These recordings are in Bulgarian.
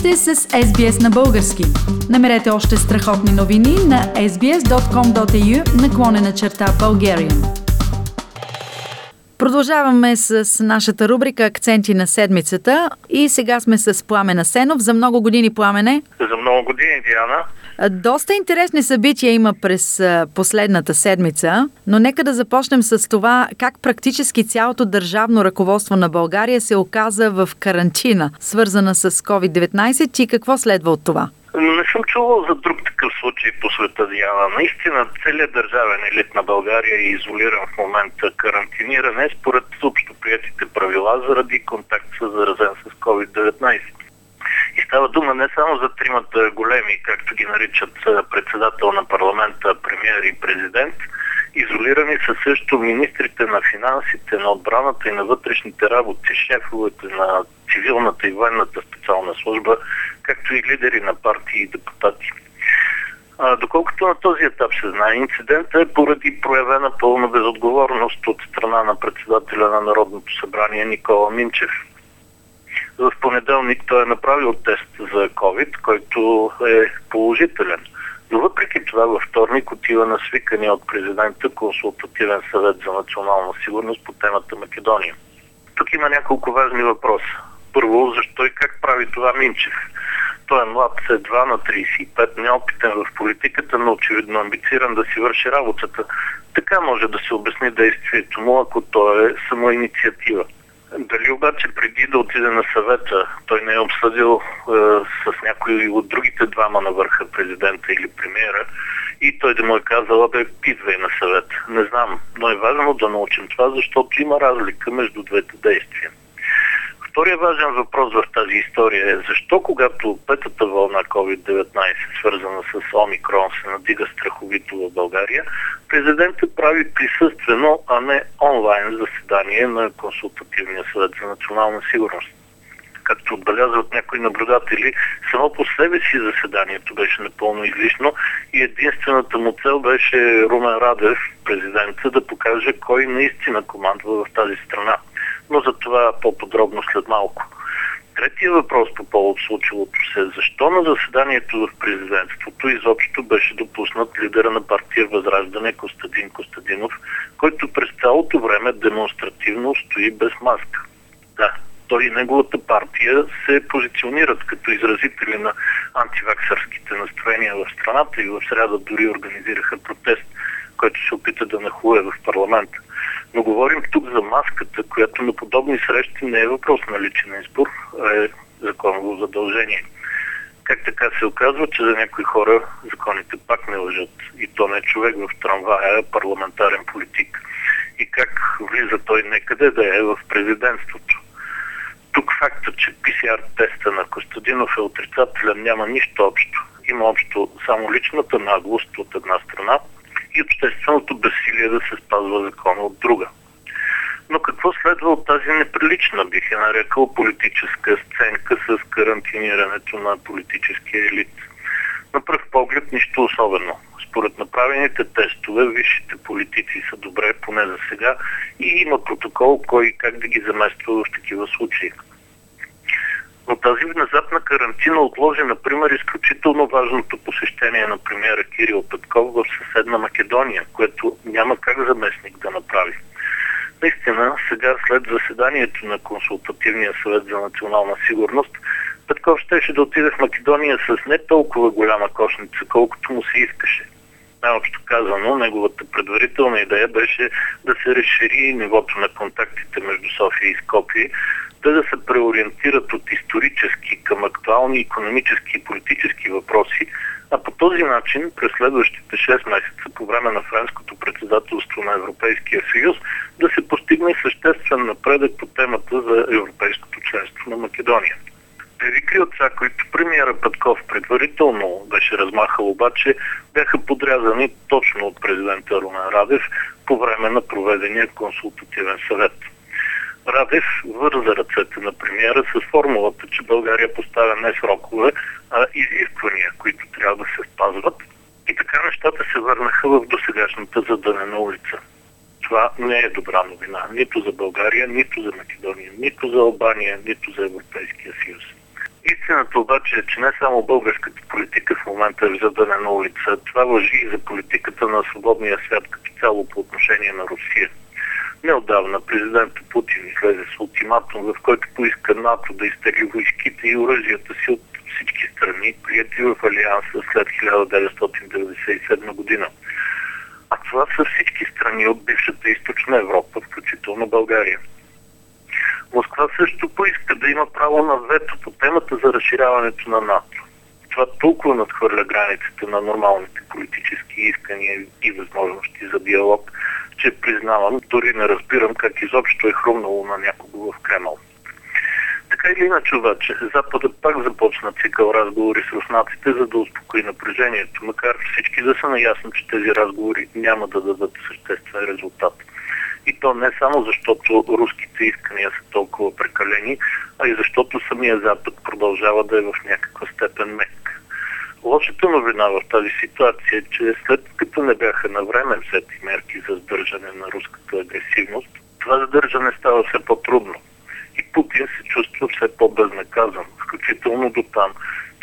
сте с SBS на български. Намерете още страхотни новини на sbs.com.au наклонена черта Bulgarian. Продължаваме с нашата рубрика Акценти на седмицата и сега сме с Пламена Сенов. За много години Пламене. За много години, Диана. Доста интересни събития има през последната седмица, но нека да започнем с това как практически цялото държавно ръководство на България се оказа в карантина, свързана с COVID-19 и какво следва от това? Не съм чувал за друг такъв случай по света, Диана. Наистина, целият държавен елит на България е изолиран в момента карантиниране според общо приятите правила заради контакт с заразен с COVID-19. Става дума не само за тримата големи, както ги наричат председател на парламента, премьер и президент, изолирани са също министрите на финансите, на отбраната и на вътрешните работи, шефовете на цивилната и военната специална служба, както и лидери на партии и депутати. А, доколкото на този етап се знае, инцидентът е поради проявена пълна безотговорност от страна на председателя на Народното събрание Никола Минчев – в понеделник той е направил тест за COVID, който е положителен. Но въпреки това във вторник отива на свикания от президента консултативен съвет за национална сигурност по темата Македония. Тук има няколко важни въпроса. Първо, защо и как прави това Минчев? Той е млад, едва на 35, неопитен в политиката, но очевидно амбициран да си върши работата. Така може да се обясни действието му, ако той е самоинициатива. Дали обаче преди да отиде на съвета, той не е обсъдил е, с някои от другите двама на върха, президента или премиера, и той да му е казал, бе, идвай на съвет. Не знам, но е важно да научим това, защото има разлика между двете действия. Втория важен въпрос в тази история е защо когато петата вълна COVID-19, свързана с Омикрон, се надига страховито в България, президентът прави присъствено, а не онлайн заседание на консултативния съвет за национална сигурност. Както отбелязват някои наблюдатели, само по себе си заседанието беше напълно излишно и единствената му цел беше Румен Радев, президента, да покаже кой наистина командва в тази страна но за това по-подробно след малко. Третия въпрос по повод случилото се защо на заседанието в президентството изобщо беше допуснат лидера на партия Възраждане Костадин Костадинов, който през цялото време демонстративно стои без маска. Да, той и неговата партия се позиционират като изразители на антиваксърските настроения в страната и в среда дори организираха протест, който се опита да нахуе в парламента. Но говорим тук за маската, която на подобни срещи не е въпрос на личен избор, а е законово задължение. Как така се оказва, че за някои хора законите пак не лъжат и то не е човек в трамвая, а парламентарен политик. И как влиза той некъде да е в президентството. Тук факта, че ПСР теста на Костадинов е отрицателен, няма нищо общо. Има общо само личната наглост от една страна – и общественото безсилие да се спазва закона от друга. Но какво следва от тази неприлична, бих я нарекал, политическа сценка с карантинирането на политическия елит? На пръв поглед нищо особено. Според направените тестове, висшите политици са добре, поне за сега, и има протокол кой как да ги замества в такива случаи. Но тази внезапна карантина отложи, например, изключително важното посещение на премиера Кирил Петков в съседна Македония, което няма как заместник да направи. Наистина, сега след заседанието на Консултативния съвет за национална сигурност, Петков щеше да отиде в Македония с не толкова голяма кошница, колкото му се искаше. Най-общо казано, неговата предварителна идея беше да се разшири нивото на контактите между София и Скопие, те да се преориентират от исторически към актуални економически и политически въпроси, а по този начин през следващите 6 месеца по време на френското председателство на Европейския съюз да се постигне съществен напредък по темата за европейското членство на Македония. Тези отца, които премиера Петков предварително беше размахал обаче, бяха подрязани точно от президента Румен Радев по време на проведения консултативен съвет. Радев върза ръцете на премиера с формулата, че България поставя не срокове, а изисквания, които трябва да се спазват. И така нещата се върнаха в досегашната задънена улица. Това не е добра новина. Нито за България, нито за Македония, нито за Албания, нито за Европейския съюз Истината обаче е, че не само българската политика в момента е в на улица. Това въжи и за политиката на свободния свят като цяло по отношение на Русия. Неодавна президент Путин излезе с ултиматум, в който поиска НАТО да изтегли войските и оръжията си от всички страни, прияти в Алианса след 1997 година. А това са всички страни от бившата източна Европа, включително България. Москва също поиска да има право на вето по темата за разширяването на НАТО. Това толкова надхвърля границите на нормалните политически искания и възможности за диалог, че признавам, дори не разбирам как изобщо е хрумнало на някого в Кремъл. Така или иначе обаче, Западът пак започна цикъл разговори с руснаците, за да успокои напрежението, макар всички да са наясно, че тези разговори няма да дадат съществен резултат. И то не само защото руските искания са толкова прекалени, а и защото самия Запад продължава да е в някаква степен мек. Лошата новина в тази ситуация е, че след като не бяха на време взети мерки за сдържане на руската агресивност, това задържане става все по-трудно. И Путин се чувства все по-безнаказан, включително до там,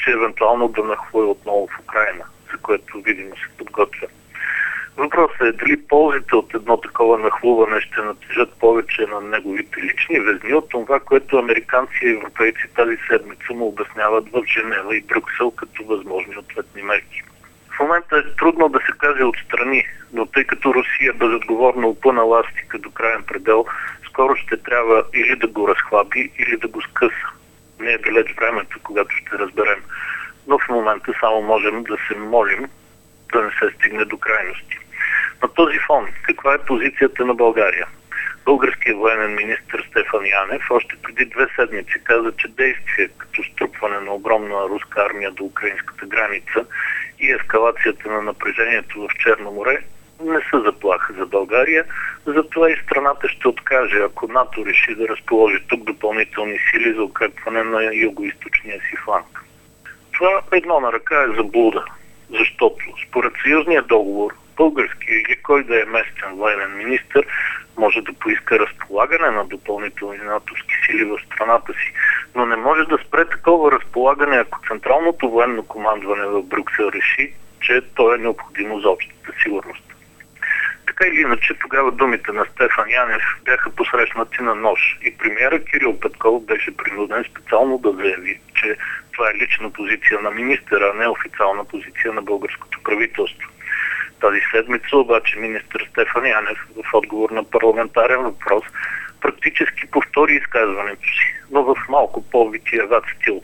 че евентуално да нахвои отново в Украина, за което видимо се подготвя. Въпросът е дали ползите от едно такова нахлуване ще натежат повече на неговите лични везни от това, което американци и европейци тази седмица му обясняват в Женева и Брюксел като възможни ответни мерки. В момента е трудно да се каже отстрани, но тъй като Русия безотговорно опъна ластика до крайен предел, скоро ще трябва или да го разхлаби, или да го скъса. Не е далеч времето, когато ще разберем. Но в момента само можем да се молим да не се стигне до крайности. На този фон, каква е позицията на България? Българският военен министр Стефан Янев още преди две седмици каза, че действия като струпване на огромна руска армия до украинската граница и ескалацията на напрежението в Черно море не са заплаха за България, затова и страната ще откаже, ако НАТО реши да разположи тук допълнителни сили за укрепване на юго-источния си фланг. Това едно на ръка е заблуда, защото според съюзния договор български или кой да е местен военен министр може да поиска разполагане на допълнителни натовски сили в страната си, но не може да спре такова разполагане, ако Централното военно командване в Брюксел реши, че то е необходимо за общата сигурност. Така или иначе, тогава думите на Стефан Янев бяха посрещнати на нож и премиера Кирил Петков беше принуден специално да заяви, че това е лична позиция на министъра, а не официална позиция на българското правителство. Тази седмица обаче министър Стефан Янев в отговор на парламентарен въпрос практически повтори изказването си, но в малко по-витиеват стил.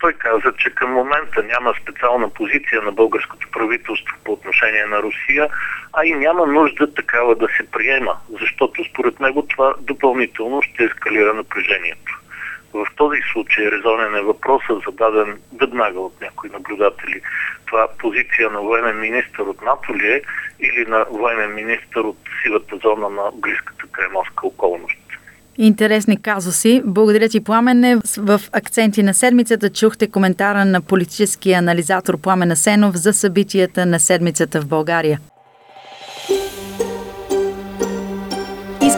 Той каза, че към момента няма специална позиция на българското правителство по отношение на Русия, а и няма нужда такава да се приема, защото според него това допълнително ще ескалира напрежението. В този случай резонен е въпросът, зададен веднага от някои наблюдатели. Това позиция на военен министр от НАТО ли е или на военен министр от сивата зона на близката кремовска околност? Интересни казуси. Благодаря ти, Пламене. В акценти на седмицата чухте коментара на политическия анализатор Пламен Асенов за събитията на седмицата в България.